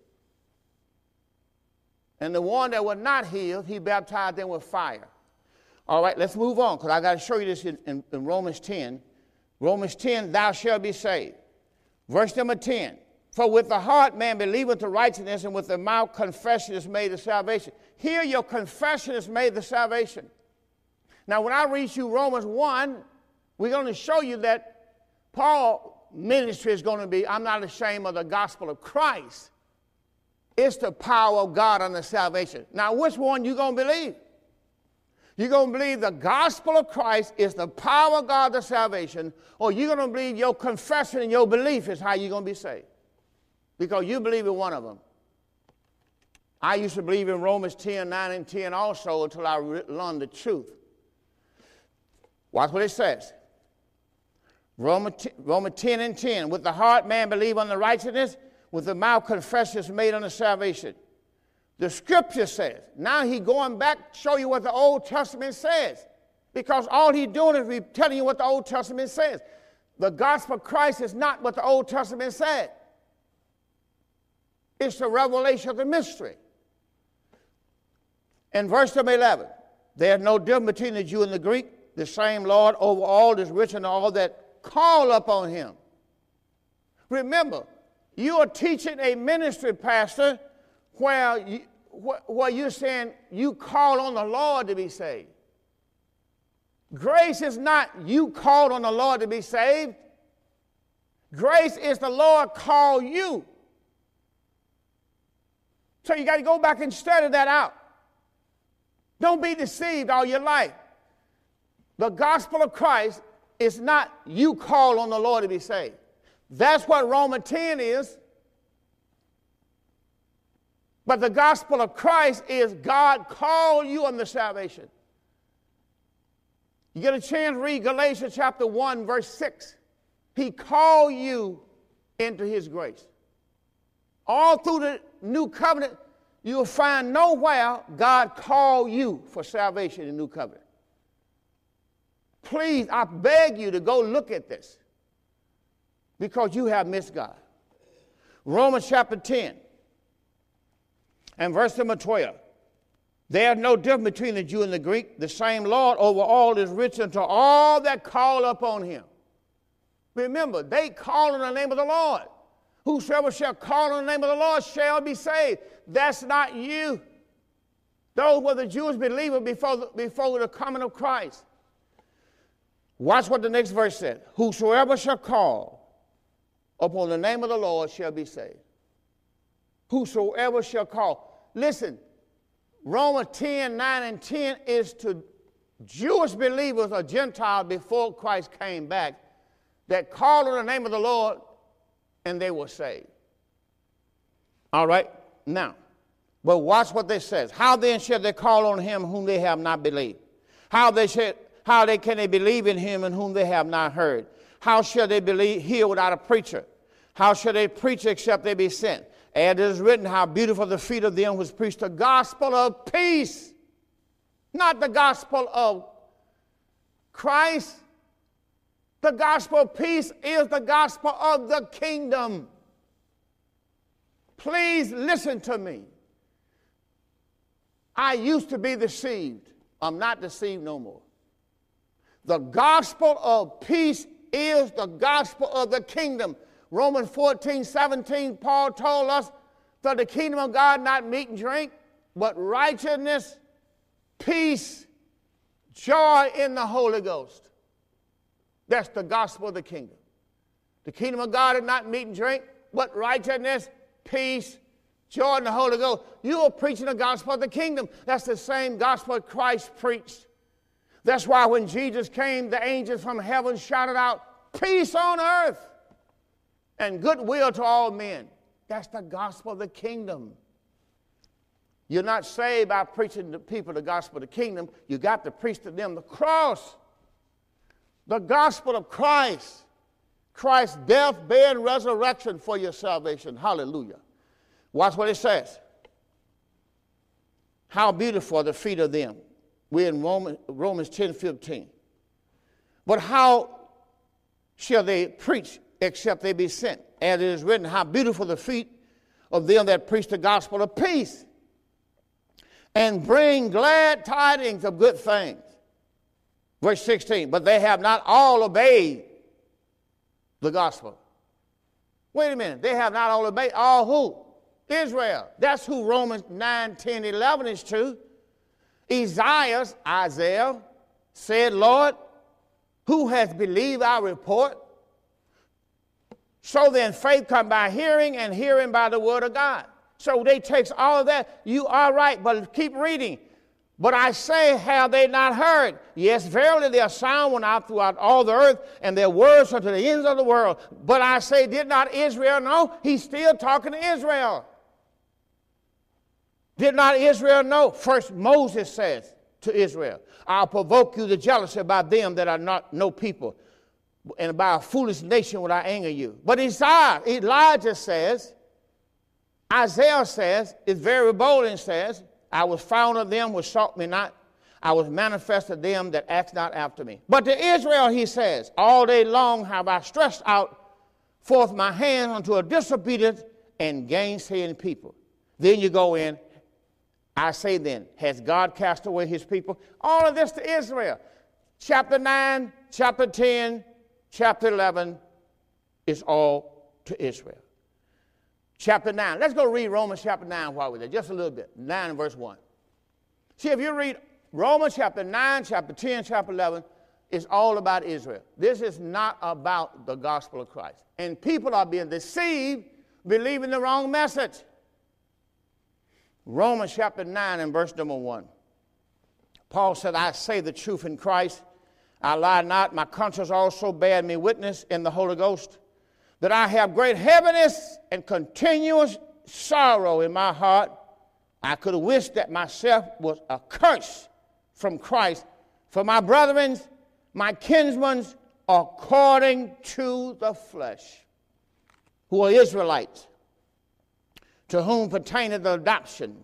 A: And the one that was not healed, he baptized them with fire. All right, let's move on because I got to show you this in, in, in, Romans 10. Romans 10, thou shalt be saved. Verse number 10. For with the heart man believeth to righteousness, and with the mouth confession is made to salvation. Here, your confession is made to salvation. Now, when I read you Romans 1, we're going to show you that Paul ministry is going to be I'm not ashamed of the gospel of Christ. It's the power of God unto salvation. Now, which one you going to believe? You're going to believe the gospel of Christ is the power of God to salvation, or you're going to believe your confession and your belief is how you're going to be saved. Because you believe in one of them. I used to believe in Romans 10, 9, and 10 also until I learned the truth. Watch what it says. Romans 10 and 10. With the heart man believe on the righteousness, with the mouth confession is made unto salvation. The scripture says. Now he going back to show you what the Old Testament says. Because all he doing is telling you what the Old Testament says. The gospel of Christ is not what the Old Testament said. It's the revelation of the mystery. In verse number 11, there's no difference between the Jew and the Greek. The same Lord over all is rich and all that call upon him. Remember, you are teaching a ministry pastor where, you, where you're saying you call on the Lord to be saved. Grace is not you called on the Lord to be saved. Grace is the Lord call you. So you got to go back and study that out. Don't be deceived all your life. The gospel of Christ is not you call on the Lord to be saved. That's what Romans 10 is. But the gospel of Christ is God called you unto salvation. You get a chance, read Galatians chapter 1, verse 6. He called you into his grace. All through the new covenant, you'll find nowhere God called you for salvation in the new covenant. Please, I beg you to go look at this because you have missed God. Romans chapter 10 and verse number 12. There's no difference between the Jew and the Greek. The same Lord over all is rich unto all that call upon him. Remember, they call in the name of the Lord. Whosoever shall call on the name of the Lord shall be saved. That's not you. Those were the Jewish believers before the, before the coming of Christ. Watch what the next verse said. Whosoever shall call upon the name of the Lord shall be saved whosoever shall call. Listen, Romans 10 9 and 10 is to Jewish believers or Gentiles before Christ came back that called on the name of the Lord and they were saved. All right, now, but watch what this says. How then shall they call on him whom they have not believed? How they should, how they can they believe in him in whom they have not heard? How shall they believe hear without a preacher? How shall they preach except they be sent? And it is written, How beautiful the feet of them who preach the gospel of peace, not the gospel of Christ. The gospel of peace is the gospel of the kingdom. Please listen to me. I used to be deceived. I'm not deceived no more. The gospel of peace is the gospel of the kingdom. Romans 14, 17, Paul told us for the kingdom of God not meat and drink, but righteousness, peace, joy in the Holy Ghost. That's the gospel of the kingdom. The kingdom of God is not meat and drink, but righteousness, peace, joy in the Holy Ghost. You are preaching the gospel of the kingdom. That's the same gospel Christ preached. That's why when Jesus came, the angels from heaven shouted out, Peace on earth and goodwill to all men. That's the gospel of the kingdom. You're not saved by preaching to people the gospel of the kingdom. You got to preach to them the cross, the gospel of Christ, Christ's death, burial, and resurrection for your salvation. Hallelujah. Watch what it says. How beautiful are the feet of them. We're in Romans, Romans 10 15. But how shall they preach except they be sent? As it is written, How beautiful the feet of them that preach the gospel of peace and bring glad tidings of good things. Verse 16, but they have not all obeyed the gospel. Wait a minute, they have not all obeyed. All who? Israel. That's who Romans 9, 10, 11 is to. Isaiah, Isaiah said, Lord, who has believed our report? So then faith come by hearing and hearing by the word of God. So they takes all of that. You are right, but keep reading. But I say, have they not heard? Yes, verily their sound went out throughout all the earth, and their words unto the ends of the world. But I say, did not Israel know? He's still talking to Israel. Did not Israel know? First, Moses says to Israel, I'll provoke you to jealousy about them that are not no people, and by a foolish nation will I anger you. But Isaiah, Elijah says, Isaiah says, is very bold and says, I was found of them which sought me not. I was manifest to them that asked not after me. But to Israel, he says, All day long have I stretched out forth my hand unto a disobedient and gainsaying people. Then you go in, I say then, has God cast away his people? All of this to Israel. Chapter 9, chapter 10, chapter 11 is all to Israel chapter 9. Let's go read Romans chapter 9 while we're there, just a little bit. 9 and verse 1. See, if you read Romans chapter 9, chapter 10, chapter 11, it's all about Israel. This is not about the gospel of Christ. And people are being deceived, believing the wrong message. Romans chapter 9 and verse number 1. Paul said, I say the truth in Christ. I lie not. My conscience also bear me witness in the Holy Ghost that I have great heaviness and continuous sorrow in my heart. I could have wished that myself was a curse from Christ for my brethren, my kinsmen, according to the flesh, who are Israelites, to whom pertaineth the adoption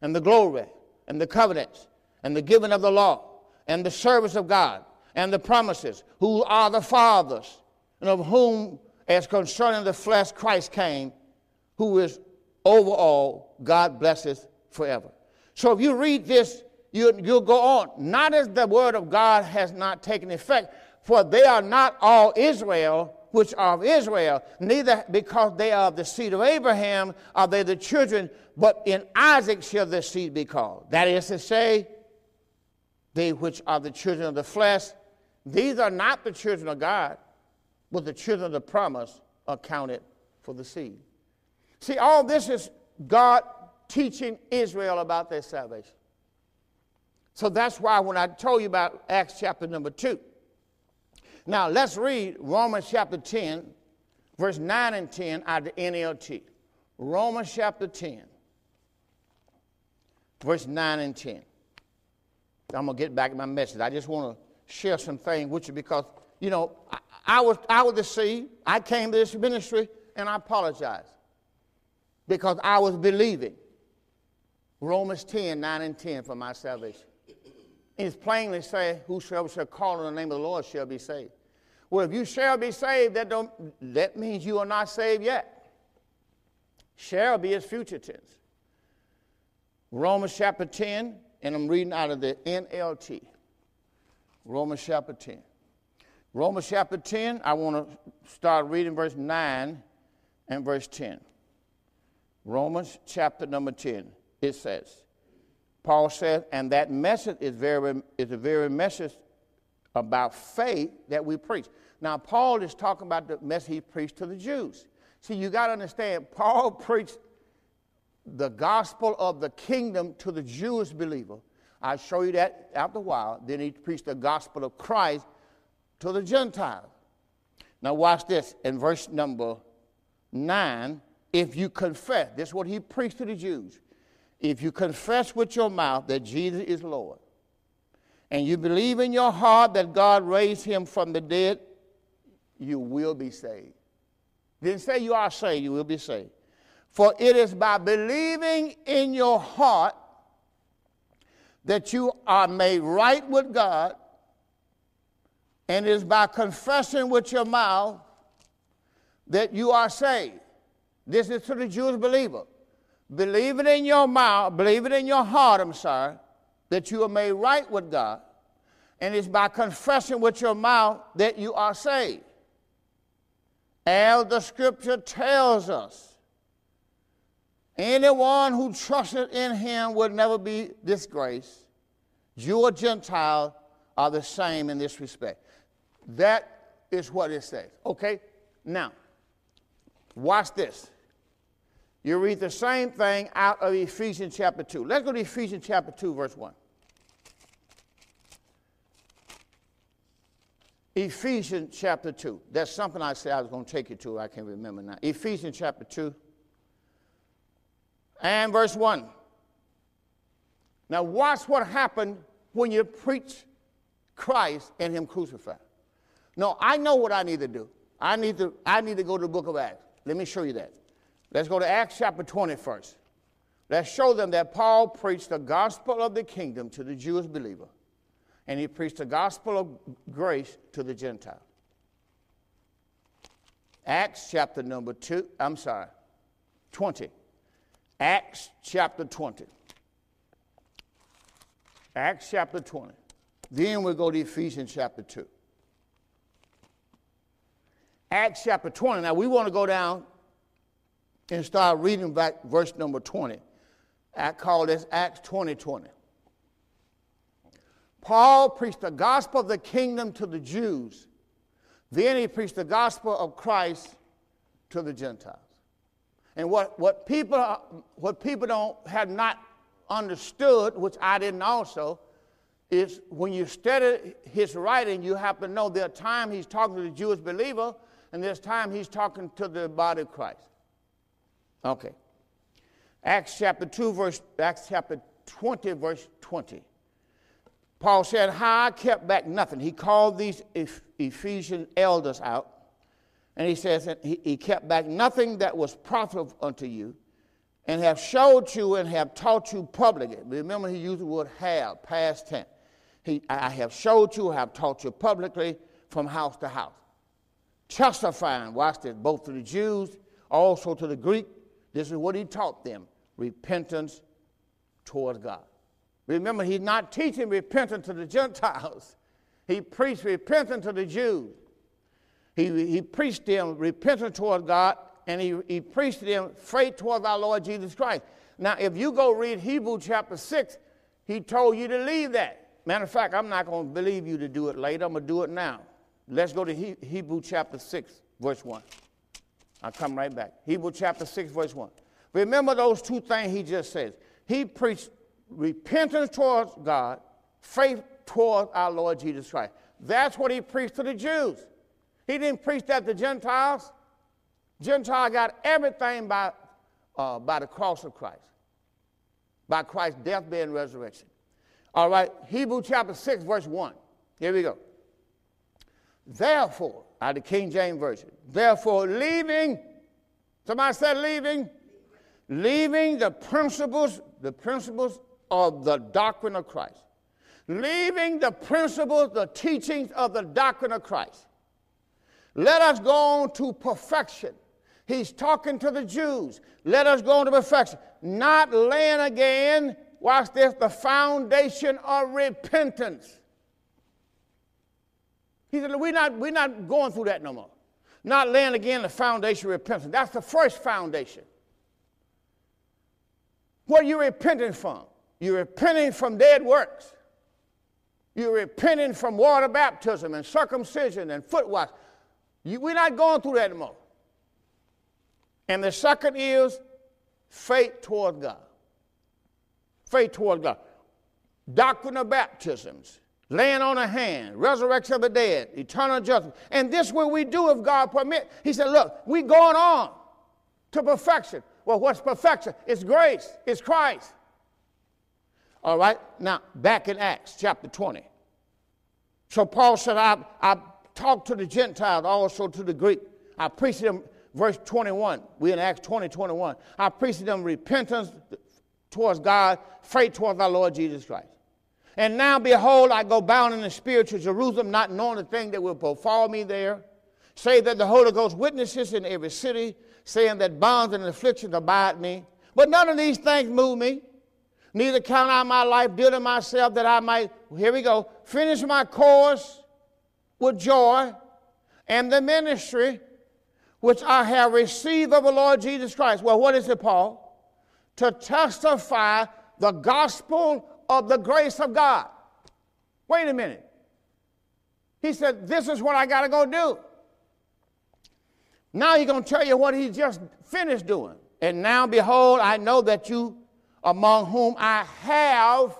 A: and the glory and the covenants and the giving of the law and the service of God and the promises, who are the fathers, and of whom as concerning the flesh, Christ came, who is over all, God blesses forever. So if you read this, you, you'll go on. Not as the word of God has not taken effect, for they are not all Israel which are of Israel, neither because they are of the seed of Abraham are they the children, but in Isaac shall their seed be called. That is to say, they which are the children of the flesh, these are not the children of God but the children of the promise accounted for the seed. See, all this is God teaching Israel about their salvation. So that's why when I told you about Acts chapter number 2. Now let's read Romans chapter 10, verse 9 and 10 out of the NLT. Romans chapter 10, verse 9 and 10. I'm going to get back to my message. I just want to share some things with you because, you know, I, I was, I was deceived. I came to this ministry and I apologize because I was believing Romans 10, 9 and 10 for my salvation. It's plainly say, whosoever shall call on the name of the Lord shall be saved. Well, if you shall be saved, that, don't, that means you are not saved yet. Shall be its future tense. Romans chapter 10, and I'm reading out of the NLT. Romans chapter 10. Romans chapter 10, I want to start reading verse 9 and verse 10. Romans chapter number 10, it says, Paul says, and that message is, very, is a very message about faith that we preach. Now, Paul is talking about the message he preached to the Jews. See, you got to understand, Paul preached the gospel of the kingdom to the Jewish believer. I'll show you that after a while. Then he preached the gospel of Christ to the Gentiles. Now, watch this in verse number 9. If you confess, this is what he preached to the Jews. If you confess with your mouth that Jesus is Lord, and you believe in your heart that God raised him from the dead, you will be saved. Didn't say you are saved, you will be saved. For it is by believing in your heart that you are made right with God, and it is by confessing with your mouth that you are saved. This is to the Jewish believer. Believe it in your mouth, believe it in your heart, I'm sorry, that you are made right with God, and it's by confessing with your mouth that you are saved. As the scripture tells us, anyone who trusted in him will never be disgraced. Jew or Gentile are the same in this respect. That is what it says. Okay? Now, watch this. You read the same thing out of Ephesians chapter 2. Let's go to Ephesians chapter 2, verse 1. Ephesians chapter 2. That's something I said I was going to take you to. I can't remember now. Ephesians chapter 2 and verse 1. Now, watch what happened when you preach Christ and Him crucified. No, I know what I need to do. I need to, I need to go to the book of Acts. Let me show you that. Let's go to Acts chapter 20 first. Let's show them that Paul preached the gospel of the kingdom to the Jewish believer and he preached the gospel of grace to the Gentile. Acts chapter number two, I'm sorry, 20. Acts chapter 20. Acts chapter 20. Then we'll go to Ephesians chapter 2. Acts chapter 20. Now we want to go down and start reading back verse number 20. I call this Acts 20 20. Paul preached the gospel of the kingdom to the Jews. Then he preached the gospel of Christ to the Gentiles. And what, what, people, what people don't have not understood, which I didn't also, is when you study his writing, you have to know there are times he's talking to the Jewish believer, and there's time he's talking to the body of Christ. Okay. Acts chapter 2, verse, Acts chapter 20, verse 20. Paul said, How I kept back nothing. He called these Ephesian elders out, and he says he kept back nothing that was profitable unto you, and have showed you and have taught you publicly. Remember, he used the word have, past tense. He, I have showed you, I have taught you publicly from house to house. Testifying, watch this, both to the Jews, also to the Greek. This is what he taught them repentance towards God. Remember, he's not teaching repentance to the Gentiles. He preached repentance to the Jews. He, he preached them repentance toward God, and he, he preached them faith toward our Lord Jesus Christ. Now, if you go read Hebrew chapter 6, he told you to leave that. Matter of fact, I'm not going to believe you to do it later. I'm going to do it now. Let's go to he, Hebrew chapter 6, verse 1. I'll come right back. Hebrew chapter 6, verse 1. Remember those two things he just said. He preached repentance towards God, faith towards our Lord Jesus Christ. That's what he preached to the Jews. He didn't preach that to Gentiles. Gentile got everything by, uh, by the cross of Christ, by Christ's death, burial, and resurrection. All right, Hebrew chapter 6, verse 1. Here we go. Therefore, out of the King James Version, therefore, leaving, somebody said leaving, leaving the principles, the principles of the doctrine of Christ. Leaving the principles, the teachings of the doctrine of Christ. Let us go on to perfection. He's talking to the Jews. Let us go on to perfection. Not laying again, watch this, the foundation of repentance. He said, we're not, we're not going through that no more. Not laying again the foundation of repentance. That's the first foundation. What are you repenting from? You're repenting from dead works. You're repenting from water baptism and circumcision and foot wash. You, we're not going through that anymore. And the second is faith toward God. Faith toward God. Doctrine of baptisms, laying on a hand, resurrection of the dead, eternal judgment. And this will we do if God permit. He said, look, we going on to perfection. Well, what's perfection? It's grace. It's Christ. All right, now back in Acts chapter 20. So Paul said, I, I talked to the Gentiles, also to the Greek. I preached them, verse 21. We in Acts 20, 21. I preached them repentance towards God, faith towards our Lord Jesus Christ. And now, behold, I go bound in the spirit to Jerusalem, not knowing the thing that will befall me there. Say that the Holy Ghost witnesses in every city, saying that bonds and afflictions abide me. But none of these things move me. Neither count I my life dear to myself that I might, here we go, finish my course with joy and the ministry which I have received of the Lord Jesus Christ. Well, what is it, Paul? To testify the gospel of the grace of God. Wait a minute. He said, This is what I got to go do. Now he's going to tell you what he just finished doing. And now, behold, I know that you among whom I have,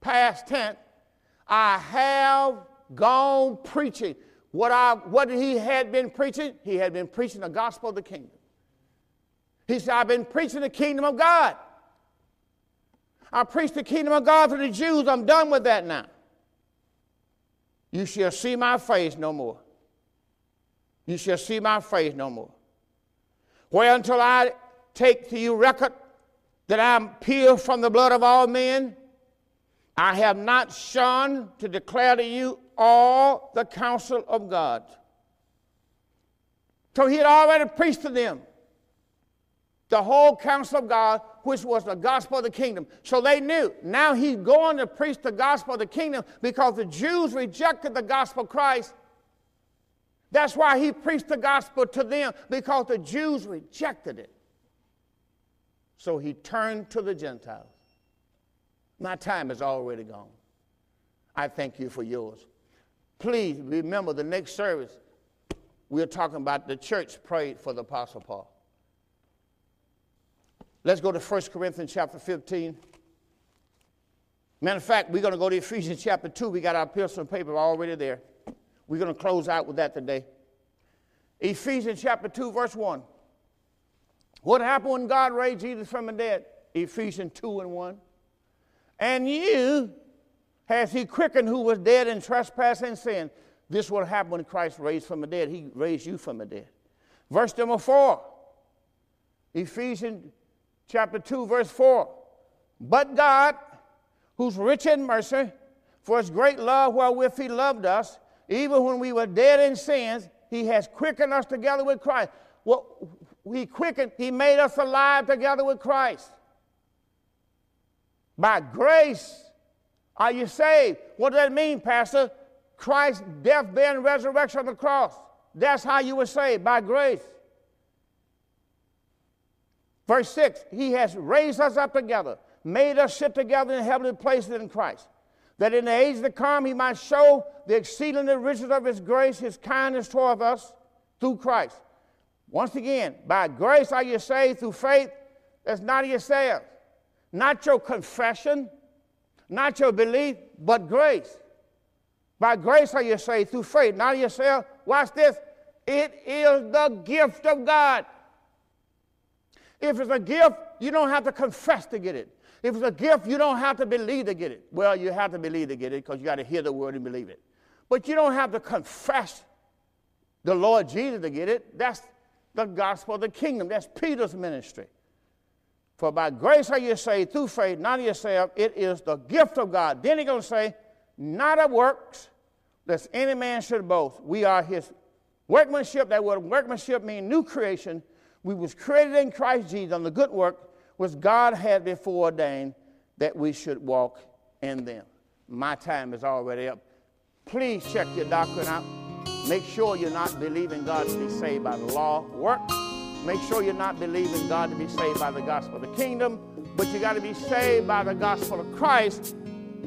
A: past tense, I have gone preaching. What, I, what he had been preaching? He had been preaching the gospel of the kingdom. He said, I've been preaching the kingdom of God. I preached the kingdom of God to the Jews. I'm done with that now. You shall see my face no more. You shall see my face no more. Where until I take to you record that I am pure from the blood of all men. I have not shunned to declare to you all the counsel of God. So he had already preached to them the whole counsel of God, which was the gospel of the kingdom. So they knew. Now he's going to preach the gospel of the kingdom because the Jews rejected the gospel of Christ. That's why he preached the gospel to them because the Jews rejected it. So he turned to the Gentiles. My time is already gone. I thank you for yours. Please remember the next service, we're talking about the church prayed for the Apostle Paul. Let's go to 1 Corinthians chapter 15. Matter of fact, we're going to go to Ephesians chapter 2. We got our pencil and paper already there. We're going to close out with that today. Ephesians chapter 2, verse 1. What happened when God raised Jesus from the dead? Ephesians 2 and 1. And you has he quickened who was dead in trespass and sin. This will happen when Christ raised from the dead. He raised you from the dead. Verse number 4. Ephesians chapter 2, verse 4. But God, who's rich in mercy, for his great love wherewith he loved us, even when we were dead in sins, he has quickened us together with Christ. Well, he quickened, He made us alive together with Christ. By grace are you saved. What does that mean, Pastor? Christ's death, burial, and resurrection on the cross. That's how you were saved, by grace. Verse 6 He has raised us up together, made us sit together in heavenly places in Christ, that in the age to come He might show the exceeding riches of His grace, His kindness toward us through Christ. Once again, by grace are you saved through faith. That's not yourself, not your confession, not your belief, but grace. By grace are you saved through faith, not yourself. Watch this. It is the gift of God. If it's a gift, you don't have to confess to get it. If it's a gift, you don't have to believe to get it. Well, you have to believe to get it because you got to hear the word and believe it. But you don't have to confess the Lord Jesus to get it. That's the gospel of the kingdom. That's Peter's ministry. For by grace are you saved through faith, not of yourself. It is the gift of God. Then he's going to say, not of works, lest any man should boast. We are his workmanship. That word workmanship means new creation. We was created in Christ Jesus on the good work which God had before ordained that we should walk in them. My time is already up. Please check your doctrine out. Make sure you're not believing God to be saved by the law, work. make sure you're not believing God to be saved by the gospel of the kingdom, but you got to be saved by the gospel of Christ.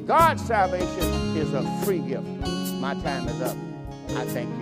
A: God's salvation is a free gift. My time is up. I thank you